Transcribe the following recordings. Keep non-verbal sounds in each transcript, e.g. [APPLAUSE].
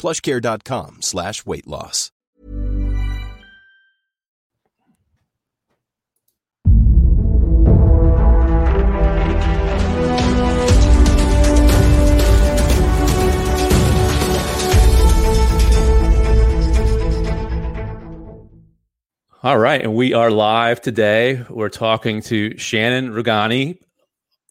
plushcare.com slash weight loss. All right, and we are live today. We're talking to Shannon Rugani,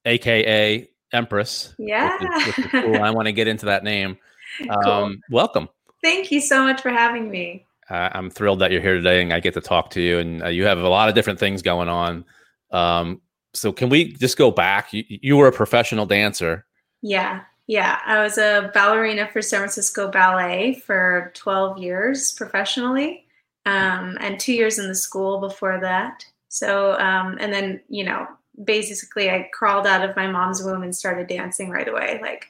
aka Empress. Yeah. which is- which is cool. I want to get into that name. Cool. Um, welcome. Thank you so much for having me. Uh, I'm thrilled that you're here today, and I get to talk to you. And uh, you have a lot of different things going on. Um, so, can we just go back? You, you were a professional dancer. Yeah. Yeah. I was a ballerina for San Francisco Ballet for 12 years professionally, um, and two years in the school before that. So, um, and then, you know, basically I crawled out of my mom's womb and started dancing right away. Like,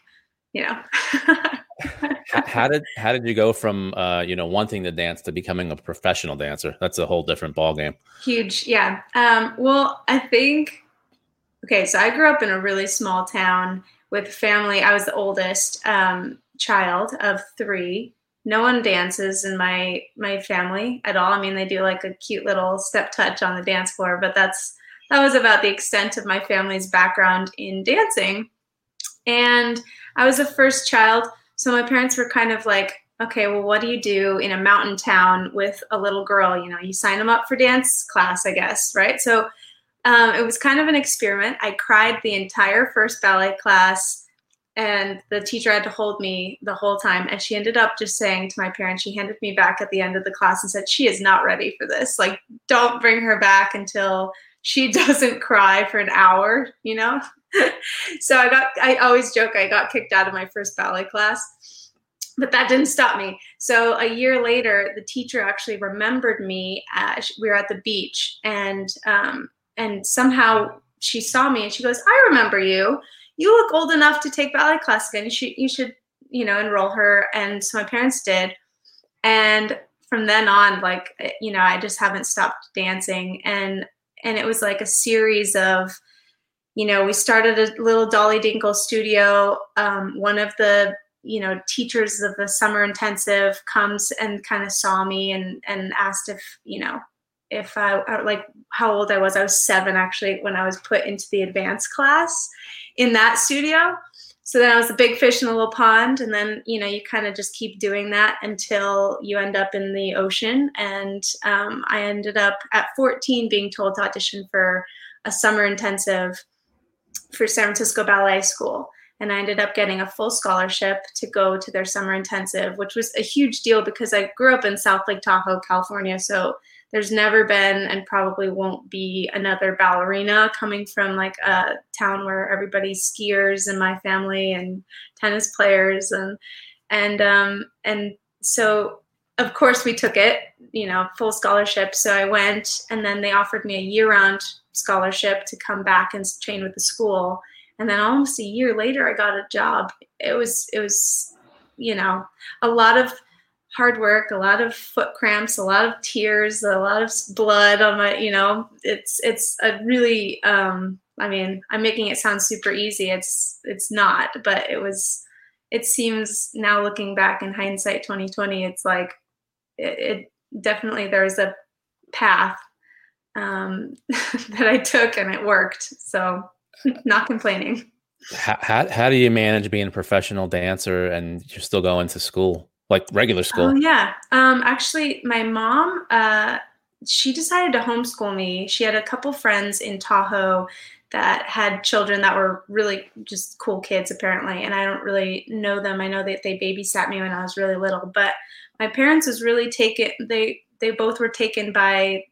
you know. [LAUGHS] How did how did you go from uh, you know wanting to dance to becoming a professional dancer? That's a whole different ballgame. Huge, yeah. Um, well, I think okay. So I grew up in a really small town with family. I was the oldest um, child of three. No one dances in my my family at all. I mean, they do like a cute little step touch on the dance floor, but that's that was about the extent of my family's background in dancing. And I was the first child, so my parents were kind of like, okay, well, what do you do in a mountain town with a little girl? You know, you sign them up for dance class, I guess, right? So um, it was kind of an experiment. I cried the entire first ballet class, and the teacher had to hold me the whole time. And she ended up just saying to my parents, she handed me back at the end of the class and said, She is not ready for this. Like, don't bring her back until she [LAUGHS] doesn't cry for an hour, you know? [LAUGHS] so I got, I always joke, I got kicked out of my first ballet class but that didn't stop me. So a year later, the teacher actually remembered me. At, we were at the beach, and um, and somehow she saw me, and she goes, "I remember you. You look old enough to take ballet class again. You should you should you know enroll her." And so my parents did, and from then on, like you know, I just haven't stopped dancing, and and it was like a series of you know, we started a little Dolly Dinkle studio. Um, one of the you know teachers of the summer intensive comes and kind of saw me and and asked if you know if I like how old I was. I was seven actually when I was put into the advanced class in that studio. So then I was a big fish in a little pond, and then you know you kind of just keep doing that until you end up in the ocean. And um, I ended up at 14 being told to audition for a summer intensive for San Francisco Ballet School and I ended up getting a full scholarship to go to their summer intensive, which was a huge deal because I grew up in South Lake Tahoe, California. So there's never been and probably won't be another ballerina coming from like a town where everybody's skiers and my family and tennis players and and um and so of course we took it you know full scholarship. So i went and then they offered me a year-round scholarship to come back and train with the school. And then almost a year later i got a job. It was it was you know a lot of hard work a lot of foot cramps a lot of tears a lot of blood on my you know it's it's a really um i mean i'm making it sound super easy. It's it's not but it was it seems now looking back in hindsight 2020 it's like it, it definitely there's a path um, [LAUGHS] that I took and it worked. So [LAUGHS] not complaining. How, how, how do you manage being a professional dancer and you're still going to school, like regular school? Oh yeah. Um, actually, my mom, uh, she decided to homeschool me. She had a couple friends in Tahoe that had children that were really just cool kids apparently and i don't really know them i know that they babysat me when i was really little but my parents was really taken they they both were taken by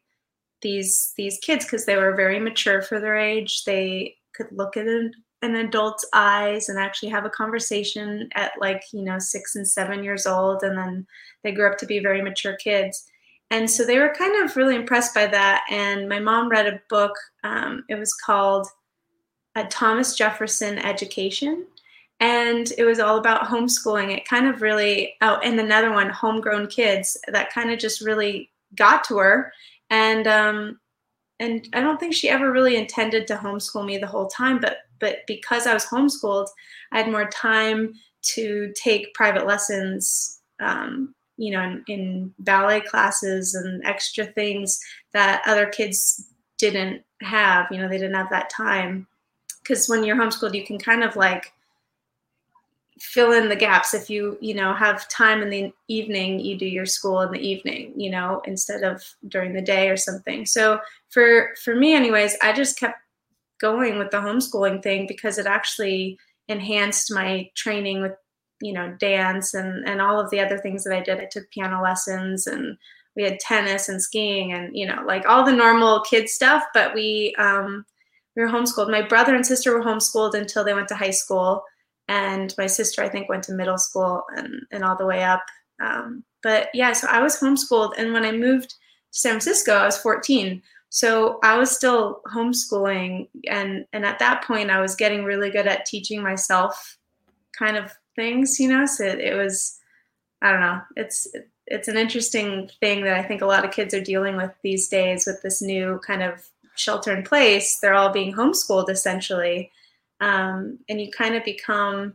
these these kids because they were very mature for their age. They could look at an, an adult's eyes and actually have a conversation at like you know six and seven years old and then they grew up to be very mature kids. And so they were kind of really impressed by that and my mom read a book um, it was called a thomas jefferson education and it was all about homeschooling it kind of really oh and another one homegrown kids that kind of just really got to her and um, and I don't think she ever really intended to homeschool me the whole time, but but because I was homeschooled, I had more time to take private lessons, um, you know, in, in, ballet classes and extra things that other kids didn't have. You know, they didn't have that time because when you're homeschooled, you can kind of like fill in the gaps. If you you know have time in the evening you do your school in the evening you know instead of during the day or something. So for for me anyways i just kept going with the homeschooling thing because it actually enhanced my training with you know dance and and all of the other things that i did. I took piano lessons and we had tennis and skiing and you know like all the normal kid stuff but we um we were homeschooled. My brother and sister were homeschooled until they went to high school and my sister I think went to middle school and and all the way up. Um, but yeah, so I was homeschooled, and when I moved to San Francisco, I was 14. So I was still homeschooling, and and at that point, I was getting really good at teaching myself kind of things, you know. So it, it was, I don't know, it's it's an interesting thing that I think a lot of kids are dealing with these days with this new kind of shelter in place. They're all being homeschooled essentially um, and you kind of become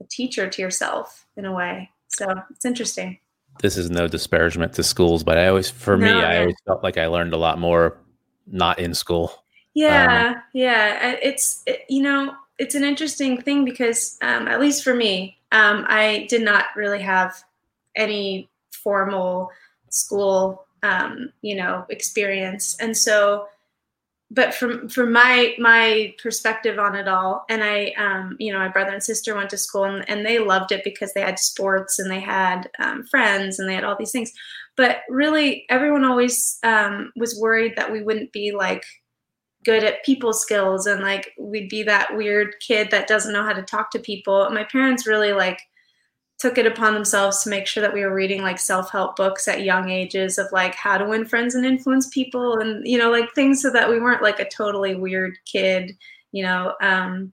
a teacher to yourself in a way. So it's interesting. This is no disparagement to schools, but I always, for no, me, yeah. I always felt like I learned a lot more not in school. Yeah, um, yeah. It's it, you know, it's an interesting thing because um, at least for me, um, I did not really have any formal school, um, you know, experience, and so but from from my my perspective on it all and i um, you know my brother and sister went to school and, and they loved it because they had sports and they had um, friends and they had all these things. But really everyone always um, was worried that we wouldn't be like good at people skills and like we'd be that weird kid that doesn't know how to talk to people. My parents really like took it upon themselves to make sure that we were reading like self-help books at young ages of like how to win friends and influence people and you know like things so that we weren't like a totally weird kid you know um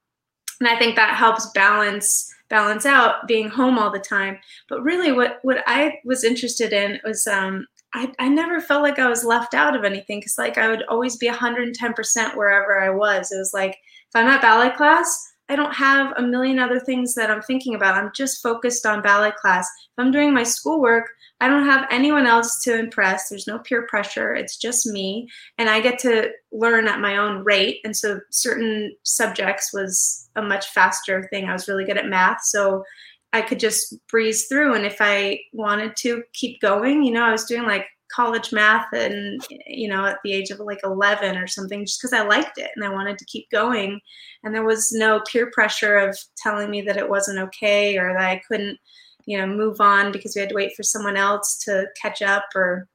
and i think that helps balance balance out being home all the time but really what what i was interested in was um I, I never felt like I was left out of anything because like I would always be 110% wherever I was. It was like if I'm at ballet class, I don't have a million other things that I'm thinking about. I'm just focused on ballet class. If I'm doing my schoolwork, I don't have anyone else to impress. There's no peer pressure. It's just me. And I get to learn at my own rate. And so certain subjects was a much faster thing. I was really good at math. So I could just breeze through. And if I wanted to keep going, you know, I was doing like college math and you know at the age of like 11 or something just because i liked it and i wanted to keep going. And there was no peer pressure of telling me that it wasn't okay or that i couldn't you know move on because we had to wait for someone else to catch up or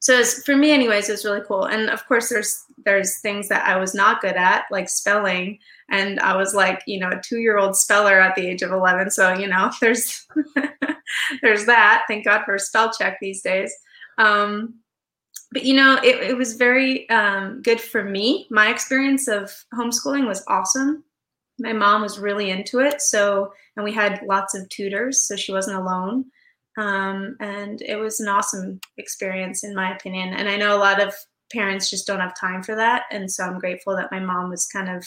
so was, for me anyways it was really cool. And of course there's there's things that i was not good at like spelling. And i was like you know a two year old speller at the age of 11 so you know [LAUGHS] there's [LAUGHS] there's that. Thank god for spell check these days um, but you know, it, it was very um, good for me. My experience of homeschooling was awesome. My mom was really into it, so and we had lots of tutors, so she wasn't alone. Um, and it was an awesome experience, in my opinion. And I know a lot of parents just don't have time for that, and so I'm grateful that my mom was kind of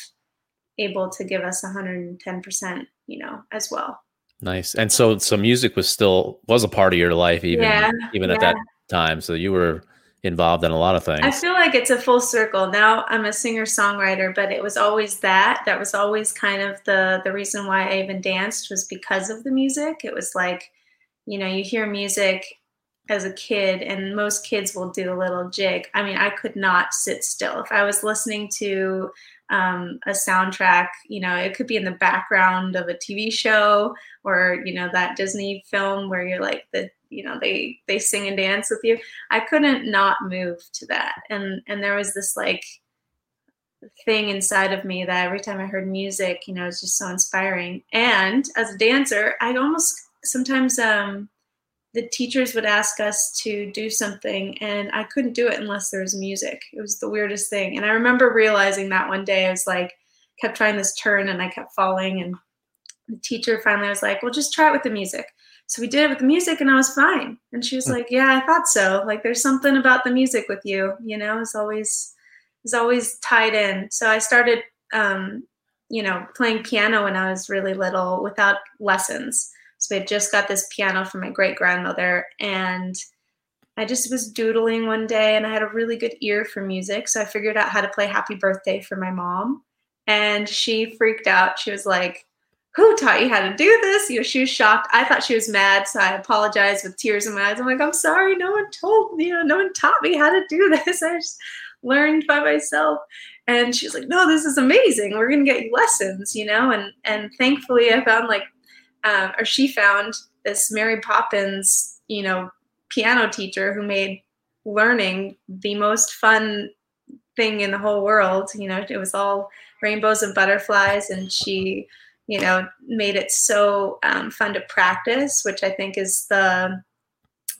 able to give us 110%, you know, as well. Nice. And so so music was still was a part of your life even yeah, even at yeah. that time. So you were involved in a lot of things. I feel like it's a full circle. Now I'm a singer songwriter, but it was always that. That was always kind of the the reason why I even danced was because of the music. It was like, you know, you hear music as a kid and most kids will do a little jig. I mean, I could not sit still. If I was listening to um, a soundtrack, you know, it could be in the background of a TV show or, you know, that Disney film where you're like the you know they they sing and dance with you. I couldn't not move to that. And and there was this like thing inside of me that every time i heard music you know it was just so inspiring. And as a dancer i almost sometimes um the teachers would ask us to do something and i couldn't do it unless there was music it was the weirdest thing and i remember realizing that one day i was like kept trying this turn and i kept falling and the teacher finally was like well just try it with the music so we did it with the music and I was fine. And she was hmm. like, Yeah, I thought so. Like there's something about the music with you, you know, it's always it's always tied in. So I started um, you know, playing piano when I was really little without lessons. So I just got this piano from my great grandmother and I just was doodling one day and I had a really good ear for music. So I figured out how to play happy birthday for my mom. And she freaked out. She was like, who taught you how to do this? You know, she was shocked. I thought she was mad, so I apologized with tears in my eyes. I'm like, I'm sorry, no one told me, you know, no one taught me how to do [LAUGHS] this. I just learned by myself. And she's like, No, this is amazing. We're gonna get you lessons, you know. And and thankfully, I found like, um, or she found this Mary Poppins, you know, piano teacher who made learning the most fun thing in the whole world. You know, it was all rainbows and butterflies, and she you know, made it so um, fun to practice, which I think is the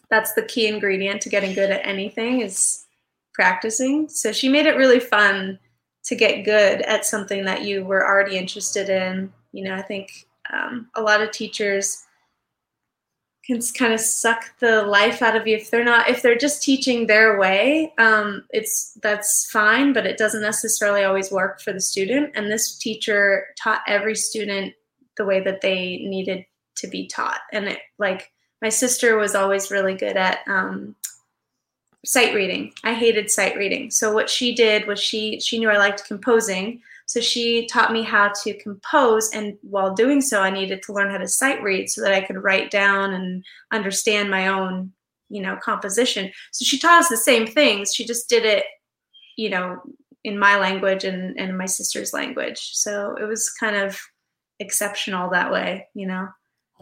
that's the key ingredient to getting good at anything is practicing. So she made it really fun to get good at something that you were already interested in. You know, I think um, a lot of teachers can kind of suck the life out of you if they're not if they're just teaching their way. Um, it's that's fine but it doesn't necessarily always work for the student. And this teacher taught every student the way that they needed to be taught. And it like my sister was always really good at um, sight reading. I hated sight reading. So what she did was she she knew i liked composing so she taught me how to compose, and while doing so, I needed to learn how to sight read so that I could write down and understand my own, you know, composition. So she taught us the same things. She just did it, you know, in my language and, and my sister's language. So it was kind of exceptional that way, you know.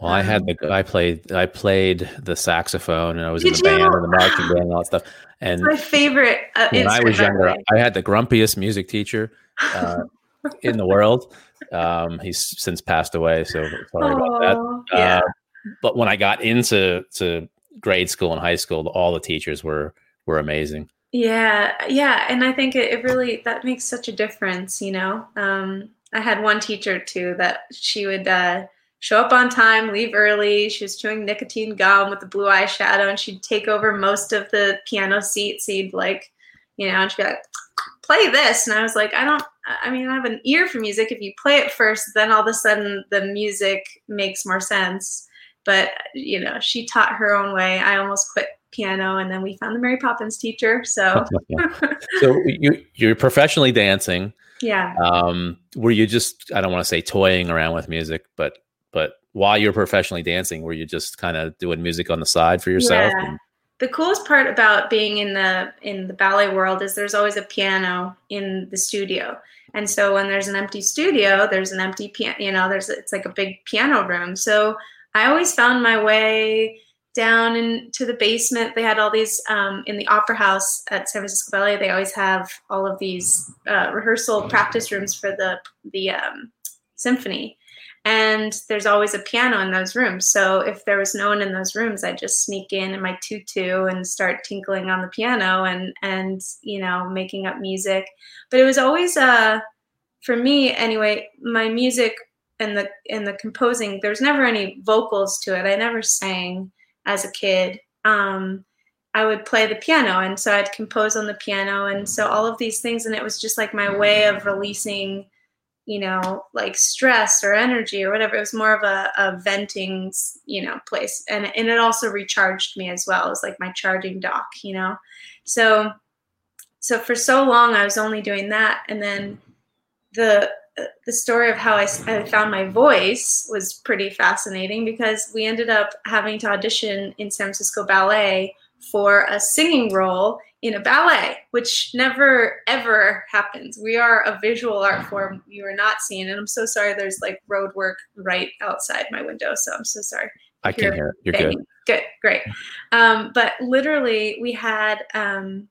Well, I had um, the I played I played the saxophone and I was in the band and the marching band and all that stuff. And my favorite. Uh, when I was younger, I had the grumpiest music teacher uh, [LAUGHS] in the world. Um, he's since passed away, so sorry Aww, about that. Yeah. Uh, but when I got into to grade school and high school, all the teachers were were amazing. Yeah, yeah, and I think it, it really that makes such a difference. You know, um, I had one teacher too that she would uh, show up on time, leave early. She was chewing nicotine gum with the blue eyeshadow, and she'd take over most of the piano seats. So would like, you know, and she'd be like, play this. And i was like i don't i mean i have an ear for music. If you play it first then all of a sudden the music makes more sense. But you know she taught her own way. I almost quit piano and then we found the mary poppins teacher. So [LAUGHS] [LAUGHS] so you you're professionally dancing. Yeah. Um were you just i don't want to say toying around with music but but while you're professionally dancing were you just kind of doing music on the side for yourself yeah. and- the coolest part about being in the in the ballet world is there's always a piano in the studio. And so when there's an empty studio there's an empty piano you know there's it's like a big piano room. So i always found my way down into the basement. They had all these um, in the opera house at san francisco ballet they always have all of these uh, rehearsal practice rooms for the the um, symphony and there's always a piano in those rooms. So if there was no one in those rooms, I'd just sneak in in my tutu and start tinkling on the piano and and you know making up music. But it was always uh for me anyway. My music and the and the composing. There's never any vocals to it. I never sang as a kid. Um, I would play the piano, and so I'd compose on the piano, and so all of these things, and it was just like my way of releasing you know, like stress or energy or whatever. It was more of a, a venting, you know, place. And, and it also recharged me as well. It was like my charging dock, you know? So, so for so long I was only doing that. And then the, uh, the story of how I, I found my voice was pretty fascinating because we ended up having to audition in San Francisco Ballet for a singing role in a ballet, which never ever happens. We are a visual art form you are not seeing, and I'm so sorry. There's like road work right outside my window, so I'm so sorry. I can hear it. You're good. Good, great. Um, but literally, we had um,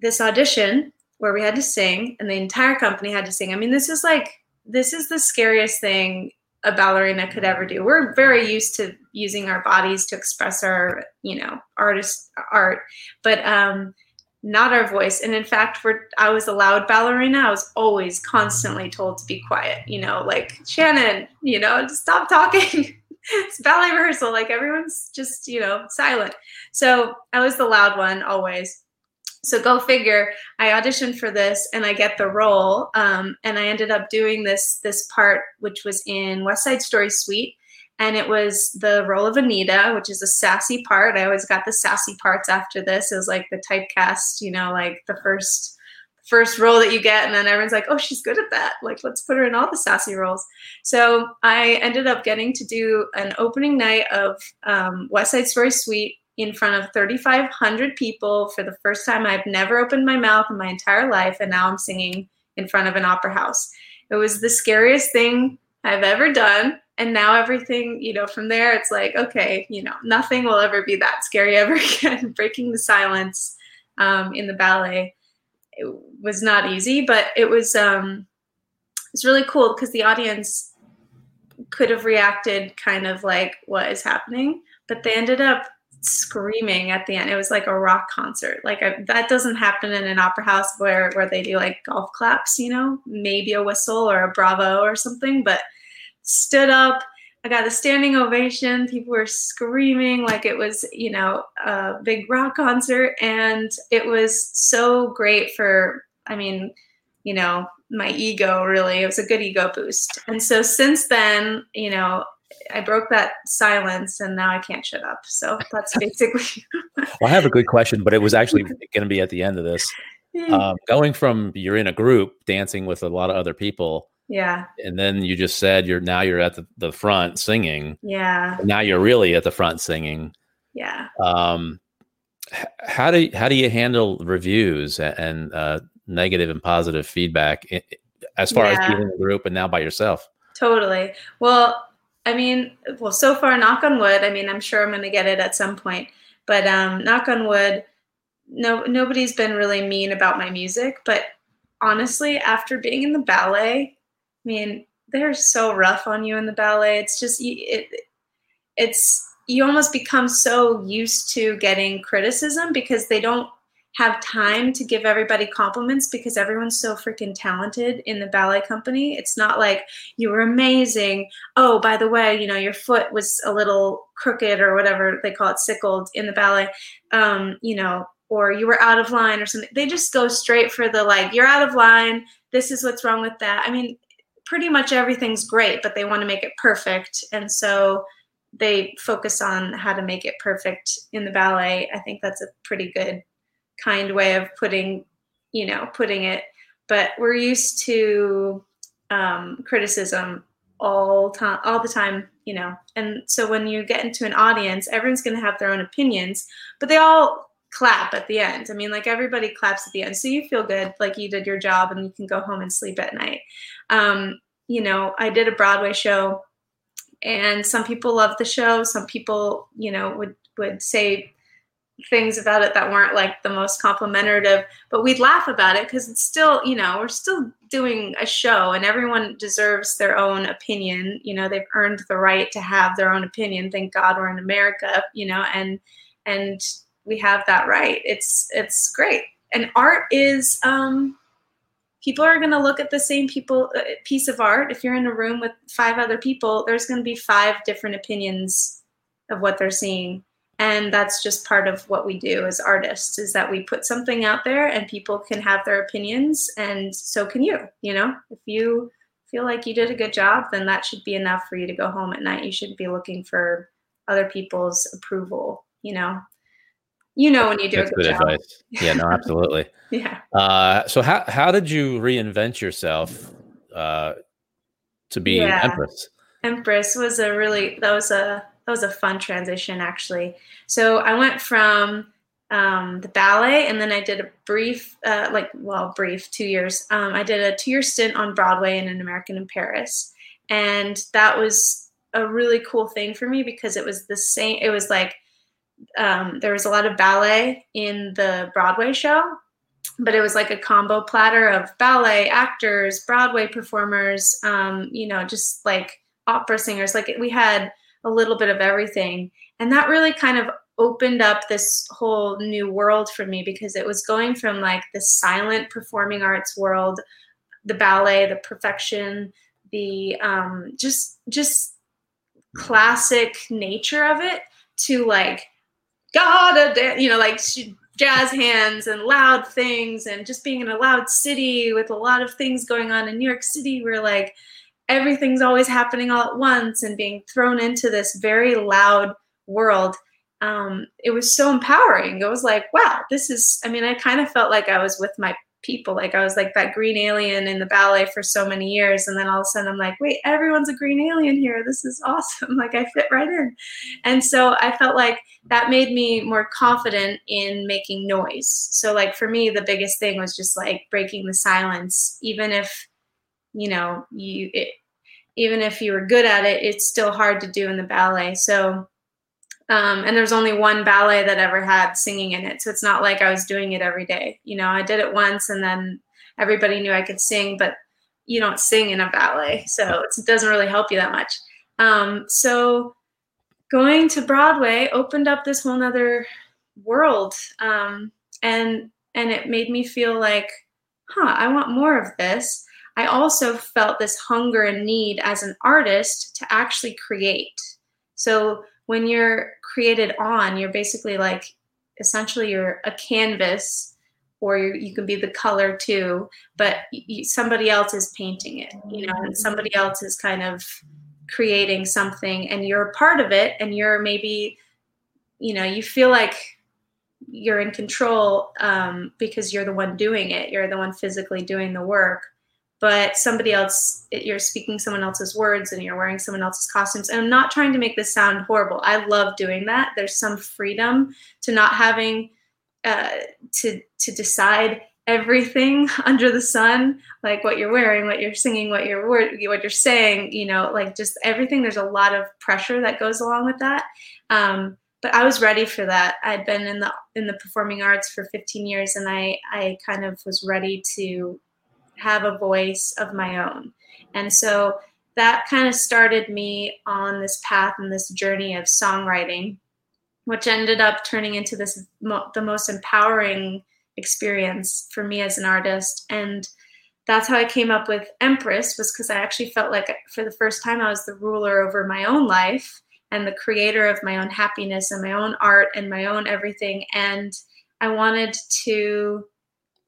this audition where we had to sing, and the entire company had to sing. I mean, this is like this is the scariest thing a ballerina could ever do. We're very used to using our bodies to express our, you know, artist art, but um, not our voice. And in fact, for I was a loud ballerina. I was always constantly told to be quiet. You know, like Shannon, you know, stop talking. [LAUGHS] it's ballet rehearsal. Like everyone's just, you know, silent. So I was the loud one always so go figure. I auditioned for this and i get the role um, and i ended up doing this this part which was in west side story suite and it was the role of anita which is a sassy part. I always got the sassy parts after this. It was like the typecast you know like the first first role that you get and then everyone's like oh she's good at that. Like let's put her in all the sassy roles. So i ended up getting to do an opening night of um, west side story suite in front of 3,500 people for the first time. I've never opened my mouth in my entire life, and now I'm singing in front of an opera house. It was the scariest thing I've ever done. And now everything, you know, from there, it's like, okay, you know, nothing will ever be that scary [LAUGHS] ever again. Breaking the silence um, in the ballet it was not easy, but it was um, it's really cool because the audience could have reacted kind of like what is happening, but they ended up screaming at the end. It was like a rock concert. Like I, that doesn't happen in an opera house where where they do like golf claps, you know, maybe a whistle or a bravo or something. But stood up. I got a standing ovation. People were screaming like it was, you know, a big rock concert, and it was so great for. I mean, you know, my ego really. It was a good ego boost. And so since then, you know, I broke that silence and now I can't shut up. So that's basically. [LAUGHS] well, I have a good question, but it was actually [LAUGHS] going to be at the end of this. Um, going from you're in a group dancing with a lot of other people. Yeah. And then you just said you're now you're at the, the front singing. Yeah. Now you're really at the front singing. Yeah. Um, how do you, how do you handle reviews and uh, negative and positive feedback as far yeah. as being in a group and now by yourself? Totally. Well, I mean, well, so far, knock on wood. I mean, I'm sure I'm going to get it at some point, but um, knock on wood. No, nobody's been really mean about my music. But honestly, after being in the ballet, I mean, they're so rough on you in the ballet. It's just it, it's you almost become so used to getting criticism because they don't have time to give everybody compliments because everyone's so freaking talented in the ballet company. It's not like you were amazing. Oh, by the way, you know, your foot was a little crooked or whatever they call it, sickled in the ballet. Um, you know, or you were out of line or something. They just go straight for the like, you're out of line. This is what's wrong with that. I mean, pretty much everything's great, but they want to make it perfect. And so they focus on how to make it perfect in the ballet. I think that's a pretty good kind way of putting, you know, putting it. But we're used to um, criticism all time, all the time, you know. And so when you get into an audience, everyone's going to have their own opinions, but they all clap at the end. I mean, like everybody claps at the end, so you feel good, like you did your job, and you can go home and sleep at night. Um, you know, I did a Broadway show, and some people loved the show. Some people, you know, would would say things about it that weren't like the most complimentary but we'd laugh about it because it's still you know we're still doing a show and everyone deserves their own opinion. You know they've earned the right to have their own opinion. Thank god we're in america you know and and we have that right. It's it's great. And art is um people are going to look at the same people uh, piece of art. If you're in a room with five other people there's going to be five different opinions of what they're seeing and that's just part of what we do as artists is that we put something out there and people can have their opinions and so can you you know if you feel like you did a good job, then that should be enough for you to go home at night. You shouldn't be looking for other people's approval, you know. You know when you do That's a good, good job. advice. Yeah, no, absolutely. [LAUGHS] yeah. Uh, so how how did you reinvent yourself uh, to be yeah. Empress? Empress was a really that was a that was a fun transition actually. So I went from um, the ballet, and then I did a brief, uh, like well, brief two years. Um, I did a two-year stint on Broadway in An American in Paris, and that was a really cool thing for me because it was the same. It was like um, there was a lot of ballet in the Broadway show, but it was like a combo platter of ballet actors, Broadway performers, um, you know, just like opera singers. Like we had a little bit of everything, and that really kind of opened up this whole new world for me because it was going from like the silent performing arts world the ballet the perfection the um, just just classic nature of it to like gotta dance, you know like jazz hands and loud things and just being in a loud city with a lot of things going on in new york city where like everything's always happening all at once and being thrown into this very loud world um, it was so empowering. It was like, wow, this is, I mean, I kind of felt like I was with my people. Like I was like that green alien in the ballet for so many years. And then all of a sudden I'm like, wait, everyone's a green alien here. This is awesome. [LAUGHS] Like I fit right in. And so I felt like that made me more confident in making noise. So like for me, the biggest thing was just like breaking the silence, even if, you know, you, it, even if you were good at it, it's still hard to do in the ballet. So um, and there's only one ballet that ever had singing in it. So it's not like I was doing it every day. You know, I did it once and then everybody knew I could sing, but you don't sing in a ballet. So it doesn't really help you that much. Um, so going to Broadway opened up this whole nother world. Um, and, and it made me feel like, huh, I want more of this. I also felt this hunger and need as an artist to actually create. So when you're created on, you're basically like essentially you're a canvas or you can be the color too, but you, somebody else is painting it, you know, and somebody else is kind of creating something and you're a part of it and you're maybe, you know, you feel like you're in control um, because you're the one doing it. You're the one physically doing the work but somebody else you're speaking someone else's words and you're wearing someone else's costumes. And i'm not trying to make this sound horrible. I love doing that. There's some freedom to not having uh, to to decide everything [LAUGHS] under the sun like what you're wearing what you're singing what you're what you're saying you know like just everything. There's a lot of pressure that goes along with that. Um, but i was ready for that. I'd been in the in the performing arts for 15 years and i i kind of was ready to have a voice of my own. And so that kind of started me on this path and this journey of songwriting, which ended up turning into this the most empowering experience for me as an artist. And that's how I came up with Empress was because I actually felt like for the first time I was the ruler over my own life and the creator of my own happiness and my own art and my own everything. And I wanted to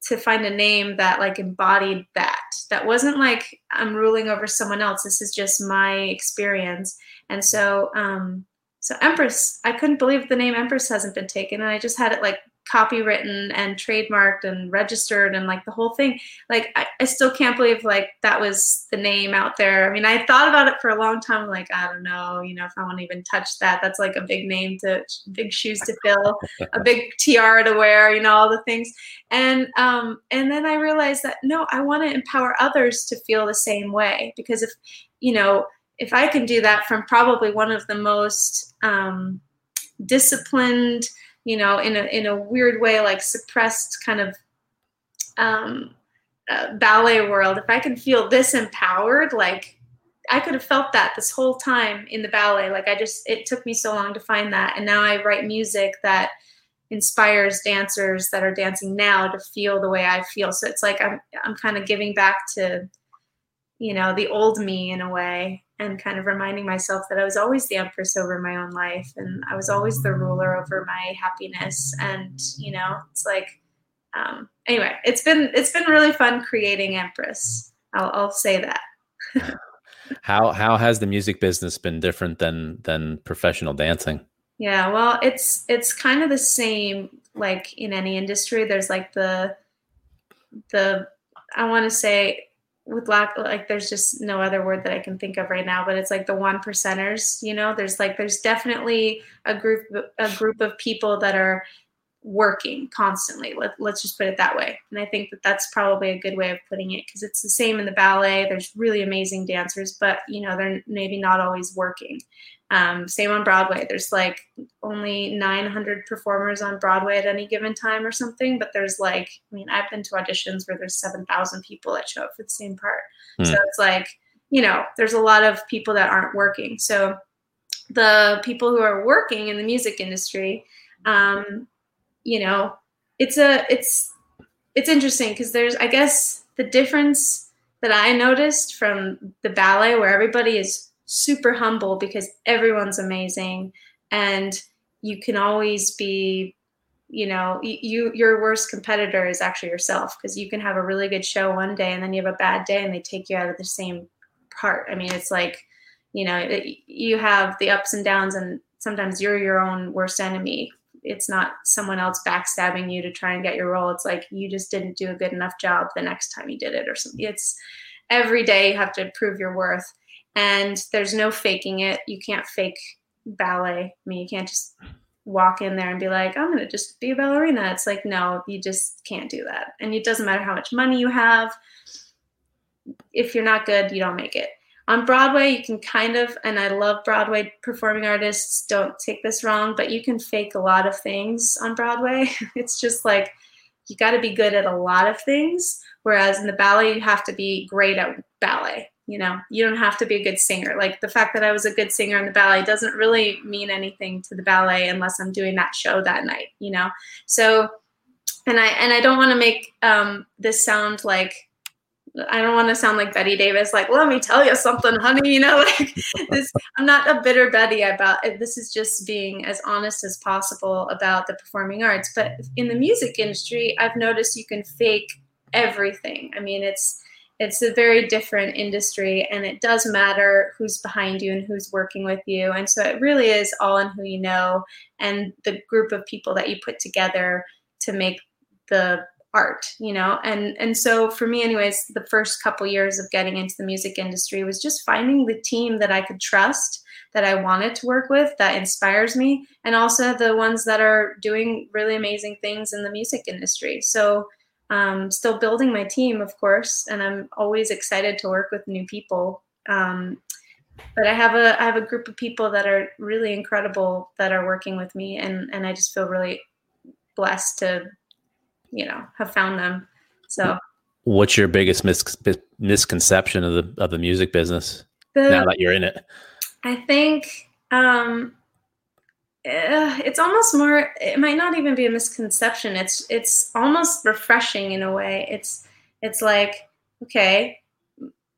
to find a name that like embodied that. That wasn't like i'm ruling over someone else. This is just my experience. And so um so empress i couldn't believe the name empress hasn't been taken and i just had it like copywritten and trademarked and registered and like the whole thing. Like I, I, still can't believe like that was the name out there. I mean i thought about it for a long time like i don't know you know if i want to even touch that. That's like a big name to big shoes to fill a big tiara to wear you know all the things. And um and then i realized that no i want to empower others to feel the same way. Because if you know if i can do that from probably one of the most um disciplined you know, in a in a weird way, like suppressed kind of um, uh, ballet world. If I can feel this empowered, like I could have felt that this whole time in the ballet. Like I just, it took me so long to find that, and now I write music that inspires dancers that are dancing now to feel the way I feel. So it's like I'm I'm kind of giving back to you know the old me in a way and kind of reminding myself that I was always the empress over my own life and I was always the ruler over my happiness and you know it's like um, anyway it's been it's been really fun creating empress I'll, I'll say that [LAUGHS] how how has the music business been different than than professional dancing? Yeah, well, it's it's kind of the same like in any industry. There's like the the I want to say with lack like there's just no other word that I can think of right now, but it's like the one percenters, you know, there's like there's definitely a group a group of people that are working constantly. Let, let's just put it that way. And I think that that's probably a good way of putting it because it's the same in the ballet. There's really amazing dancers, but you know, they're maybe not always working. Um, same on Broadway. There's like only 900 performers on Broadway at any given time or something, but there's like, I mean, I've been to auditions where there's 7,000 people that show up for the same part. Mm. So it's like, you know, there's a lot of people that aren't working. So the people who are working in the music industry, um, you know, it's a it's it's interesting because there's I guess the difference that I noticed from the ballet where everybody is super humble because everyone's amazing and you can always be you know you your worst competitor is actually yourself because you can have a really good show one day and then you have a bad day and they take you out of the same part i mean it's like you know it, you have the ups and downs and sometimes you're your own worst enemy it's not someone else backstabbing you to try and get your role. It's like you just didn't do a good enough job the next time you did it or something. It's every day you have to prove your worth. And there's no faking it. You can't fake ballet. I mean, you can't just walk in there and be like, I'm going to just be a ballerina. It's like, no, you just can't do that. And it doesn't matter how much money you have. If you're not good, you don't make it on Broadway, you can kind of, and I love Broadway performing artists, don't take this wrong, but you can fake a lot of things on Broadway. [LAUGHS] it's just like you got to be good at a lot of things. Whereas in the ballet, you have to be great at ballet. You know, you don't have to be a good singer. Like the fact that I was a good singer in the ballet doesn't really mean anything to the ballet unless I'm doing that show that night, you know? So, and I, and I don't want to make um, this sound like, I don't want to sound like Bette Davis, like, let me tell you something, honey. You know, [LAUGHS] like this, I'm not a bitter Betty about it. This is just being as honest as possible about the performing arts. But in the music industry, I've noticed you can fake everything. I mean, it's, it's a very different industry and it does matter who's behind you and who's working with you. And so it really is all in who you know and the group of people that you put together to make the art you know and and so for me anyways the first couple years of getting into the music industry was just finding the team that i could trust that i wanted to work with that inspires me and also the ones that are doing really amazing things in the music industry so um, still building my team of course and i'm always excited to work with new people um, but i have a i have a group of people that are really incredible that are working with me and and i just feel really blessed to you know have found them. So, what's your biggest mis- misconception of the of the music business the, now that you're in it? I think um, uh, it's almost more. It might not even be a misconception. It's it's almost refreshing in a way. It's it's like okay,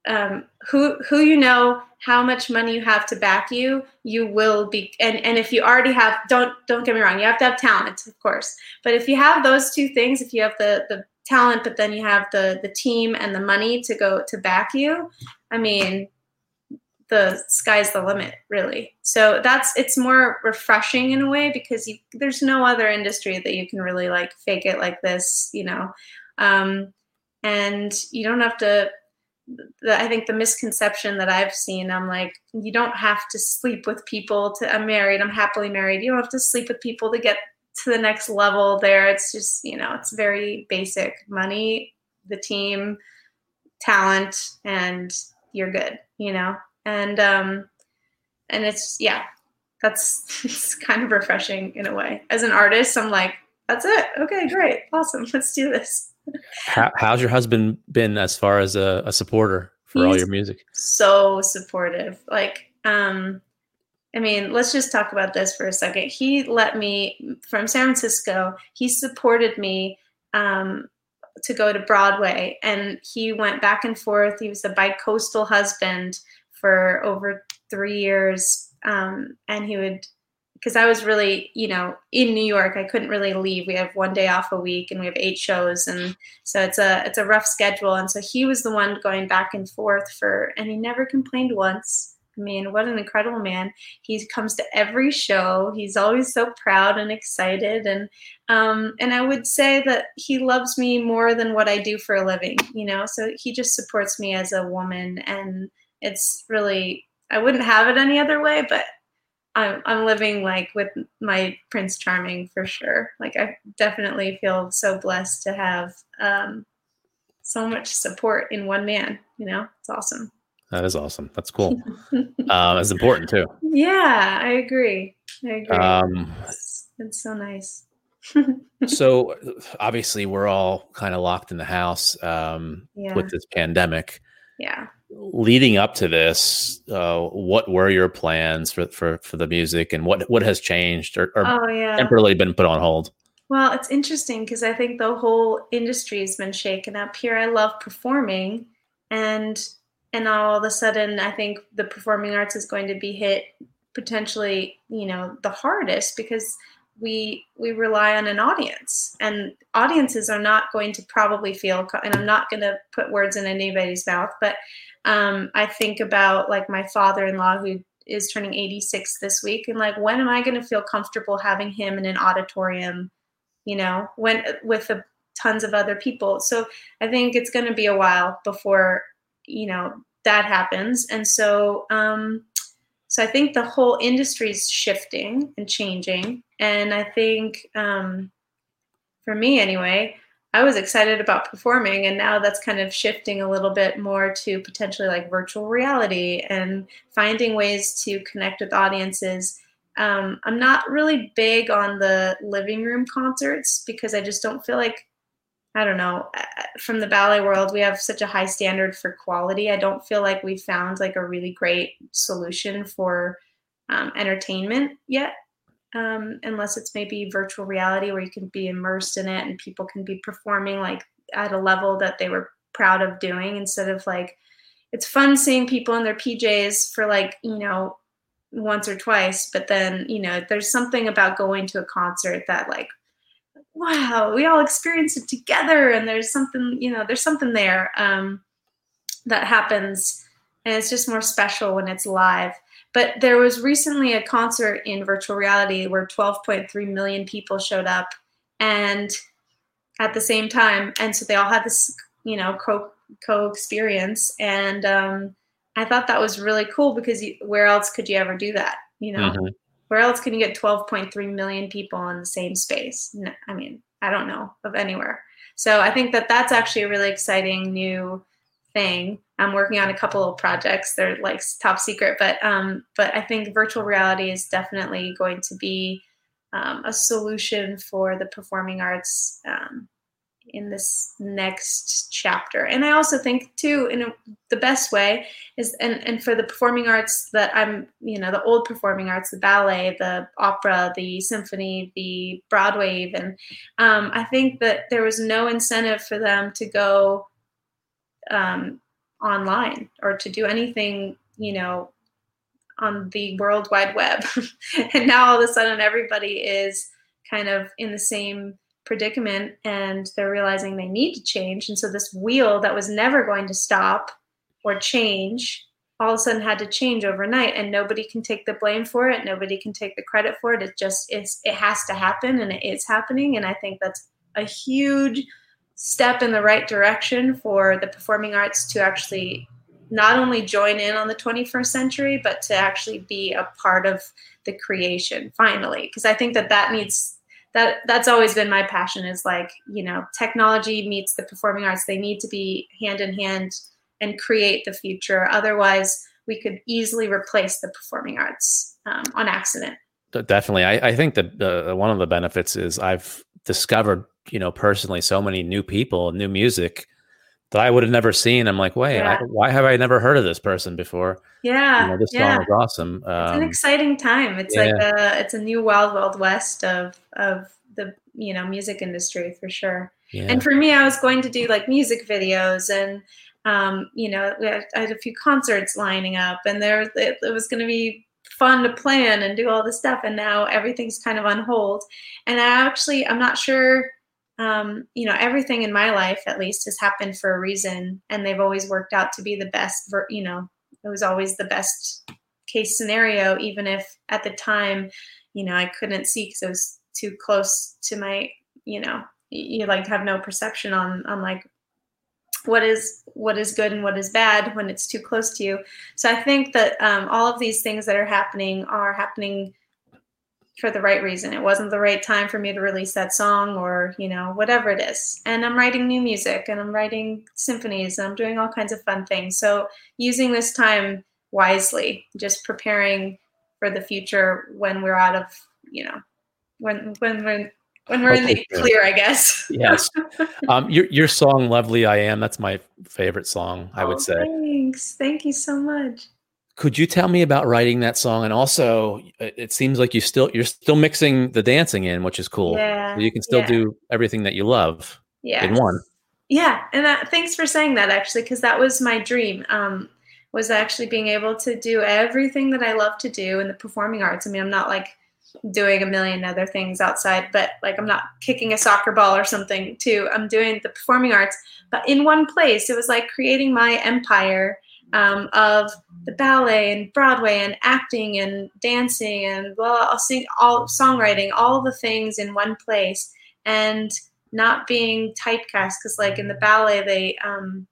um, who who you know how much money you have to back you you will be and and if you already have don't don't get me wrong you have to have talent of course but if you have those two things if you have the the talent but then you have the the team and the money to go to back you i mean the sky's the limit really so that's it's more refreshing in a way because you, there's no other industry that you can really like fake it like this you know um, and you don't have to the, I think the misconception that I've seen, I'm like, you don't have to sleep with people to, I'm married, I'm happily married. You don't have to sleep with people to get to the next level there. It's just, you know, it's very basic money, the team, talent, and you're good, you know? And, um, and it's, yeah, that's, [LAUGHS] it's kind of refreshing in a way. As an artist, I'm like, that's it. Okay, great. Awesome. Let's do this. How, how's your husband been as far as a, a supporter for He's all your music? So supportive. Like, um, I mean, let's just talk about this for a second. He let me from San Francisco. He supported me um, to go to Broadway, and he went back and forth. He was a bi-coastal husband for over three years, um, and he would because I was really, you know, in New York. I couldn't really leave. We have one day off a week, and we have eight shows, and so it's a it's a rough schedule. And so he was the one going back and forth for, and he never complained once. I mean, what an incredible man! He comes to every show. He's always so proud and excited, and um, and I would say that he loves me more than what I do for a living. You know, so he just supports me as a woman, and it's really I wouldn't have it any other way, but I'm I'm living like with my Prince Charming for sure. Like I definitely feel so blessed to have um, so much support in one man. You know, it's awesome. That is awesome. That's cool. [LAUGHS] um, it's important too. Yeah, I agree. I agree. Um, it's, it's so nice. [LAUGHS] so obviously, we're all kind of locked in the house um, yeah. with this pandemic. Yeah leading up to this, uh, what were your plans for, for, for the music and what, what has changed or, or oh, yeah. temporarily been put on hold? Well, it's interesting because I think the whole industry has been shaken up here. I love performing and and all of a sudden I think the performing arts is going to be hit potentially, you know, the hardest because we we rely on an audience and audiences are not going to probably feel and i'm not going to put words in anybody's mouth but um, I think about like my father-in-law who is turning 86 this week, and like when am I going to feel comfortable having him in an auditorium, you know, when with a, tons of other people. So I think it's going to be a while before you know that happens, and so um, so I think the whole industry is shifting and changing, and I think um, for me anyway, I was excited about performing, and now that's kind of shifting a little bit more to potentially like virtual reality and finding ways to connect with audiences. Um, I'm not really big on the living room concerts because I just don't feel like, I don't know, from the ballet world, we have such a high standard for quality. I don't feel like we've found like a really great solution for um, entertainment yet um, unless it's maybe virtual reality where you can be immersed in it and people can be performing like at a level that they were proud of doing instead of like it's fun seeing people in their PJs for like you know once or twice but then you know there's something about going to a concert that like wow we all experience it together and there's something you know there's something there um, that happens and it's just more special when it's live but there was recently a concert in virtual reality where 12.3 million people showed up and at the same time. And so they all had this, you know, co co experience. And um, I thought that was really cool because you, where else could you ever do that? You know, mm-hmm. Where else can you get 12.3 million people in the same space? No, I mean, I don't know of anywhere. So I think that that's actually a really exciting new thing. I'm working on a couple of projects. They're like top secret, but um, but I think virtual reality is definitely going to be um, a solution for the performing arts um, in this next chapter. And I also think too, in a, the best way is, and and for the performing arts that I'm, you know, the old performing arts, the ballet, the opera, the symphony, the Broadway, even. Um, I think that there was no incentive for them to go um, online or to do anything, you know, on the World Wide Web. [LAUGHS] and now all of a sudden everybody is kind of in the same predicament and they're realizing they need to change. And so this wheel that was never going to stop or change all of a sudden had to change overnight and nobody can take the blame for it. Nobody can take the credit for it. It just is it has to happen and it is happening. And i think that's a huge step in the right direction for the performing arts to actually not only join in on the 21st century but to actually be a part of the creation finally. Because i think that that needs that that's always been my passion is like you know technology meets the performing arts. They need to be hand in hand and create the future. Otherwise we could easily replace the performing arts um, on accident. Definitely. I, I think that uh, one of the benefits is i've discovered you know, personally, so many new people, new music that I would have never seen. I'm like, wait, yeah. I, why have I never heard of this person before? Yeah, you know, this yeah. song was awesome. Um, it's an um, exciting time. It's yeah. like a, it's a new wild, wild west of of the you know music industry for sure. And for me, I was going to do like music videos and um, you know, had, I had a few concerts lining up, and there it, it was going to be fun to plan and do all this stuff and now everything's kind of on hold and i actually i'm not sure um, you know everything in my life at least has happened for a reason and they've always worked out to be the best ver- you know it was always the best case scenario even if at the time you know i couldn't see because it was too close to my you know you like have no perception on on like what is what is good and what is bad when it's too close to you. So I think that um, all of these things that are happening are happening for the right reason. It wasn't the right time for me to release that song or, you know, whatever it is. And I'm writing new music and I'm writing symphonies and I'm doing all kinds of fun things. So using this time wisely, just preparing for the future when we're out of, you know, when when we're when we're in the clear, I guess. yes. [LAUGHS] Um, your your song "Lovely I Am" that's my favorite song. I would oh, say. Thanks. Thank you so much. Could you tell me about writing that song? And also, it seems like you still you're still mixing the dancing in, which is cool. Yeah. So you can still yeah. do everything that you love. Yeah. In one. Yeah, and that, thanks for saying that actually, because that was my dream. Um, was actually being able to do everything that I love to do in the performing arts. I mean, I'm not like doing a million other things outside, but like I'm not kicking a soccer ball or something too. I'm doing the performing arts, but in one place. It was like creating my empire um, of the ballet and Broadway and acting and dancing and blah, I'll sing all songwriting, all the things in one place and not being typecast. Cause like in the ballet, they, um,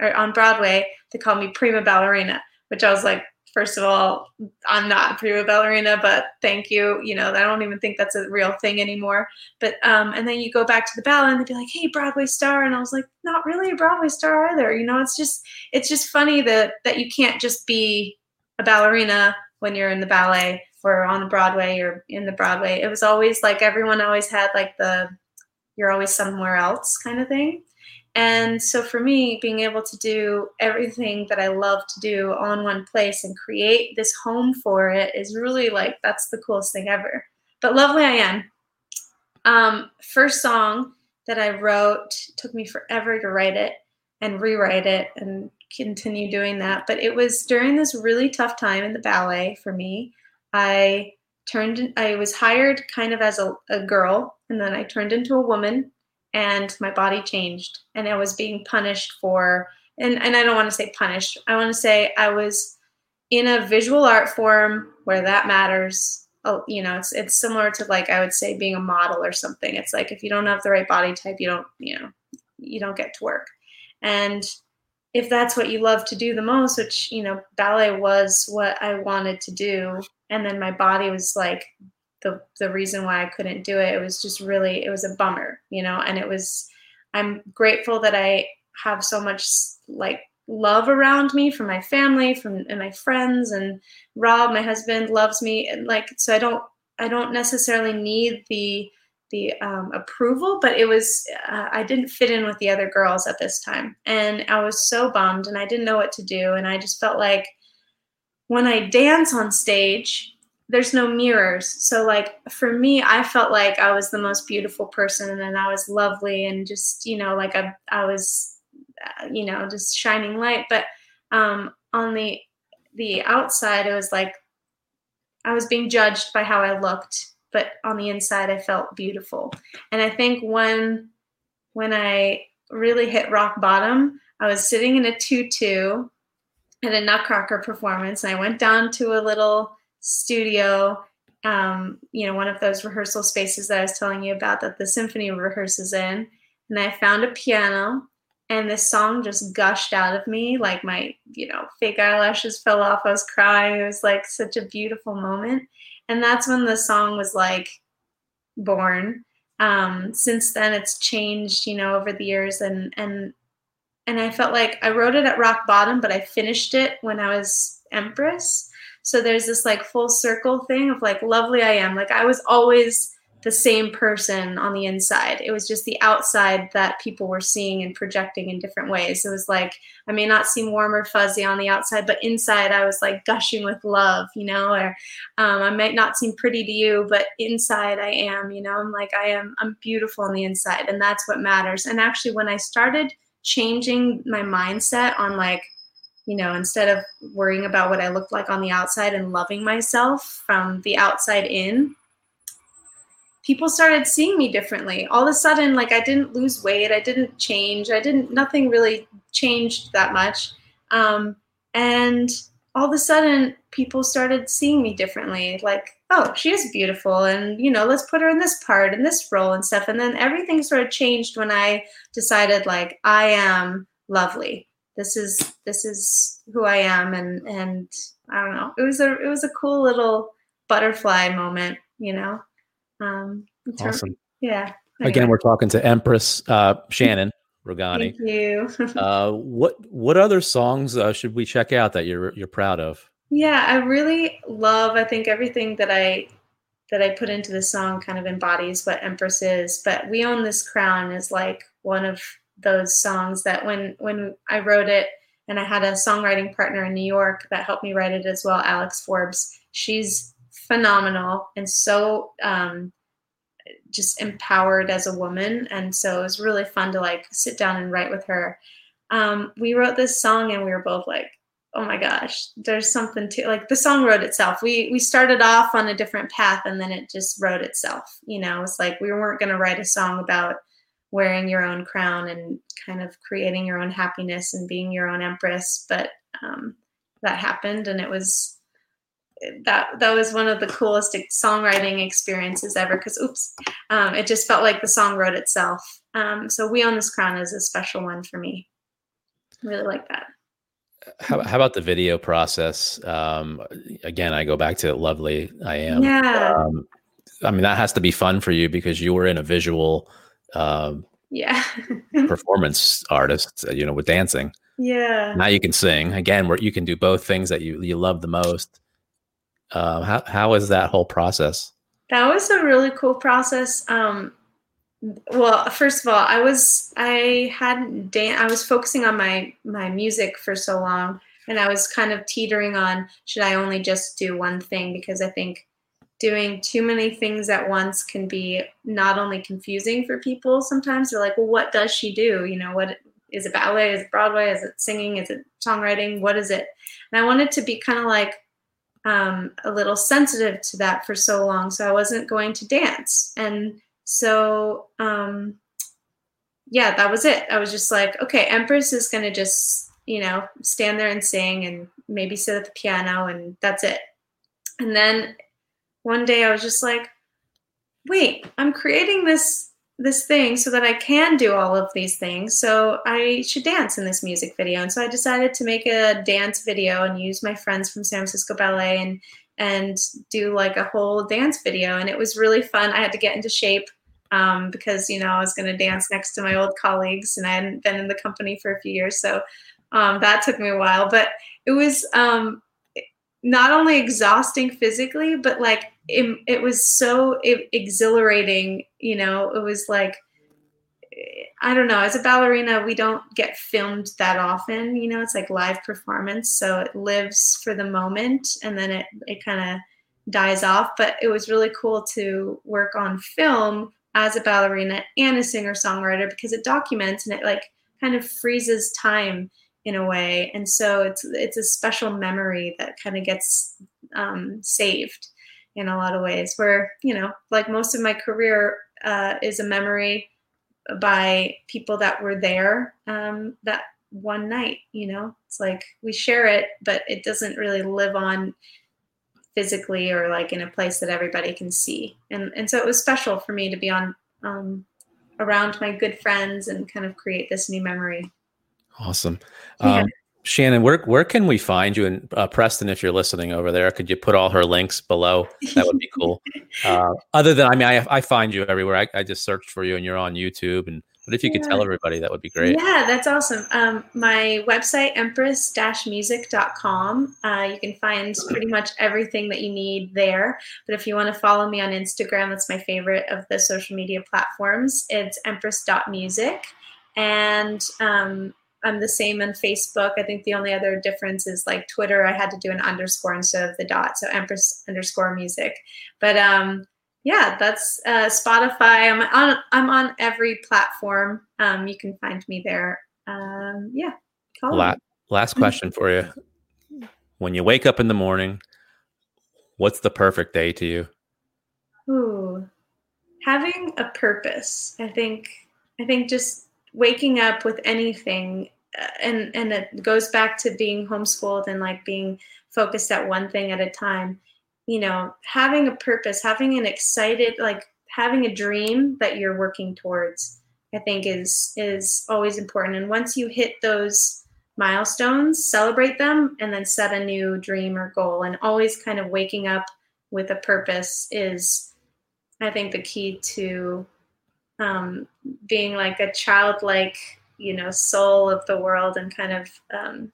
or on Broadway, they call me prima ballerina, which I was like, first of all, I'm not prima ballerina, but thank you. You know, I don't even think that's a real thing anymore. But um, and then you go back to the ballet and they'd be like, "Hey, Broadway star," and I was like, "Not really a Broadway star either." You know, it's just it's just funny that that you can't just be a ballerina when you're in the ballet or on the Broadway or in the Broadway. It was always like everyone always had like the you're always somewhere else kind of thing. And so for me, being able to do everything that I love to do all in one place and create this home for it is really like that's the coolest thing ever. But lovely I am. Um, first song that I wrote took me forever to write it and rewrite it and continue doing that. But it was during this really tough time in the ballet for me. I turned I was hired kind of as a, a girl and then I turned into a woman and my body changed and I was being punished for and, and I don't want to say punished. I want to say I was in a visual art form where that matters. Oh, you know, it's it's similar to like I would say being a model or something. It's like if you don't have the right body type, you don't, you know, you don't get to work. And if that's what you love to do the most, which, you know, ballet was what I wanted to do, and then my body was like the the reason why I couldn't do it. It was just really it was a bummer, you know, and it was I'm grateful that I have so much like love around me from my family, from and my friends and Rob, my husband loves me and like so I don't I don't necessarily need the the um, approval, but it was uh, I didn't fit in with the other girls at this time, and I was so bummed, and I didn't know what to do, and I just felt like when I dance on stage, there's no mirrors. So like for me, I felt like I was the most beautiful person and I was lovely and just, you know, like I, I was, uh, you know, just shining light. But um, on the, the outside, it was like I was being judged by how I looked, but on the inside, I felt beautiful. And I think when, when I really hit rock bottom, I was sitting in a tutu at a Nutcracker performance, and I went down to a little studio um, you know, one of those rehearsal spaces that I was telling you about that the symphony rehearses in. And I found a piano, and this song just gushed out of me. Like my, you know, fake eyelashes fell off. I was crying. It was like such a beautiful moment. And that's when the song was like born. Um, since then, it's changed, you know, over the years, and and and I felt like I wrote it at rock bottom, but I finished it when I was Empress. So there's this like full circle thing of like, lovely I am. Like I was always the same person on the inside. It was just the outside that people were seeing and projecting in different ways. It was like, I may not seem warm or fuzzy on the outside, but inside I was like gushing with love, you know, or um, I might not seem pretty to you, but inside I am, you know, I'm like, I am, I'm beautiful on the inside. And that's what matters. And actually, when I started changing my mindset on like, you know, instead of worrying about what I looked like on the outside and loving myself from the outside in, people started seeing me differently. All of a sudden, like I didn't lose weight, I didn't change, I didn't, nothing really changed that much. Um, and all of a sudden, people started seeing me differently. Like, oh, she is beautiful, and you know, let's put her in this part and this role and stuff. And then everything sort of changed when I decided, like, I am lovely. This is this is who I am, and and I don't know. It was a it was a cool little butterfly moment, you know. Um, awesome. Yeah. Again, we're talking to Empress uh, Shannon Rogani. Thank you. [LAUGHS] uh, what what other songs uh, should we check out that you're you're proud of? Yeah, I really love. I think everything that I that I put into the song kind of embodies what Empress is. But "We Own This Crown" is like one of those songs that when when I wrote it, and I had a songwriting partner in New York that helped me write it as well, Alex Forbes. She's phenomenal and so um, just empowered as a woman. And so it was really fun to like sit down and write with her. Um, we wrote this song and we were both like, oh my gosh, there's something to like the song wrote itself. We we started off on a different path and then it just wrote itself. You know, it's like we weren't gonna write a song about wearing your own crown and kind of creating your own happiness and being your own empress, but um, that happened and it was that that was one of the coolest songwriting experiences ever because oops um, it just felt like the song wrote itself. Um, so we own this crown is a special one for me. I really like that. How, how about the video process? Um, again i go back to lovely i am. Yeah. Um, i mean that has to be fun for you because you were in a visual um, yeah. [LAUGHS] performance artist you know with dancing. Yeah. Now you can sing. Again where you can do both things that you you love the most. Uh, how how is that whole process? That was a really cool process. Um, well, first of all, I was I had dan- I was focusing on my my music for so long, and I was kind of teetering on should I only just do one thing? Because I think doing too many things at once can be not only confusing for people sometimes they're like well what does she do you know what is it ballet is it broadway is it singing is it songwriting what is it and i wanted to be kind of like um, a little sensitive to that for so long. So I wasn't going to dance. And so, um, yeah, that was it. I was just like, okay, Empress is going to just, you know, stand there and sing and maybe sit at the piano and that's it. And then one day I was just like, wait, I'm creating this this thing so that I can do all of these things. So I should dance in this music video. And so I decided to make a dance video and use my friends from San Francisco Ballet and and do like a whole dance video. And it was really fun. I had to get into shape um, because you know I was going to dance next to my old colleagues, and I hadn't been in the company for a few years, so um, that took me a while. But it was um, not only exhausting physically, but like it, it was so exhilarating. You know, it was like, I don't know, as a ballerina, we don't get filmed that often. You know, it's like live performance. So it lives for the moment and then it, it kind of dies off. But it was really cool to work on film as a ballerina and a singer songwriter because it documents and it like kind of freezes time in a way. And so it's it's a special memory that kind of gets um, saved in a lot of ways where you know like most of my career uh, is a memory by people that were there um, that one night you know? It's like we share it but it doesn't really live on physically or like in a place that everybody can see. And and so it was special for me to be on um, around my good friends and kind of create this new memory Awesome. Yeah. Um, Shannon, where where can we find you? And uh, Preston, if you're listening over there, could you put all her links below? That would be cool. [LAUGHS] uh, other than, I mean, I, I find you everywhere. I, I just searched for you, and you're on YouTube. And but if you yeah. could tell everybody, that would be great. Yeah, that's awesome. Um, my website, empress-music.com. Uh, you can find pretty much everything that you need there. But if you want to follow me on Instagram, that's my favorite of the social media platforms. It's empress.music. And um, I'm the same on Facebook. I think the only other difference is like Twitter, I had to do an underscore instead of the dot. So Empress underscore music. But um, yeah, that's uh, Spotify. I'm on I'm on every platform. Um, you can find me there. Um, yeah. La- Last question for you. When you wake up in the morning, what's the perfect day to you? Ooh, having a purpose. I think. I think just waking up with anything, and and it goes back to being homeschooled and like being focused at one thing at a time. You know, having a purpose, having an excited, like having a dream that you're working towards. I think is is always important. And once you hit those milestones, celebrate them, and then set a new dream or goal. And always kind of waking up with a purpose is, I think, the key to um, being like a childlike, you know, soul of the world and kind of um,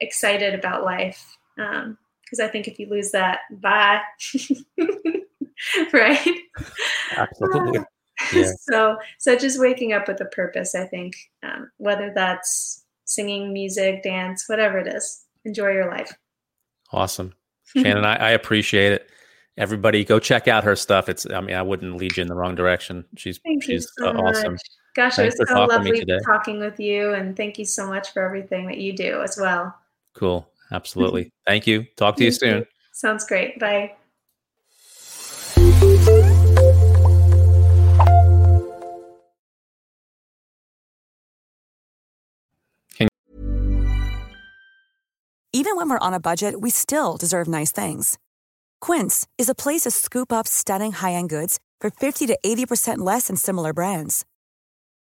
excited about life. Because um, I think if you lose that, bye. [LAUGHS] right? Absolutely. Yeah. [LAUGHS] so, so just waking up with a purpose, I think, um, whether that's singing, music, dance, whatever it is. Enjoy your life. Awesome. [LAUGHS] Shannon, I, I, appreciate it. Everybody go check out her stuff. It's, I mean, I wouldn't lead you in the wrong direction. She's, thank she's so uh, awesome. Gosh, Thanks it was so lovely talking with you. And thank you so much for everything that you do as well. Cool. Absolutely. [LAUGHS] thank you. Talk to you soon. Sounds great. Bye. Even when we're on a budget, we still deserve nice things. Quince is a place to scoop up stunning high-end goods for 50 to 80% less than similar brands.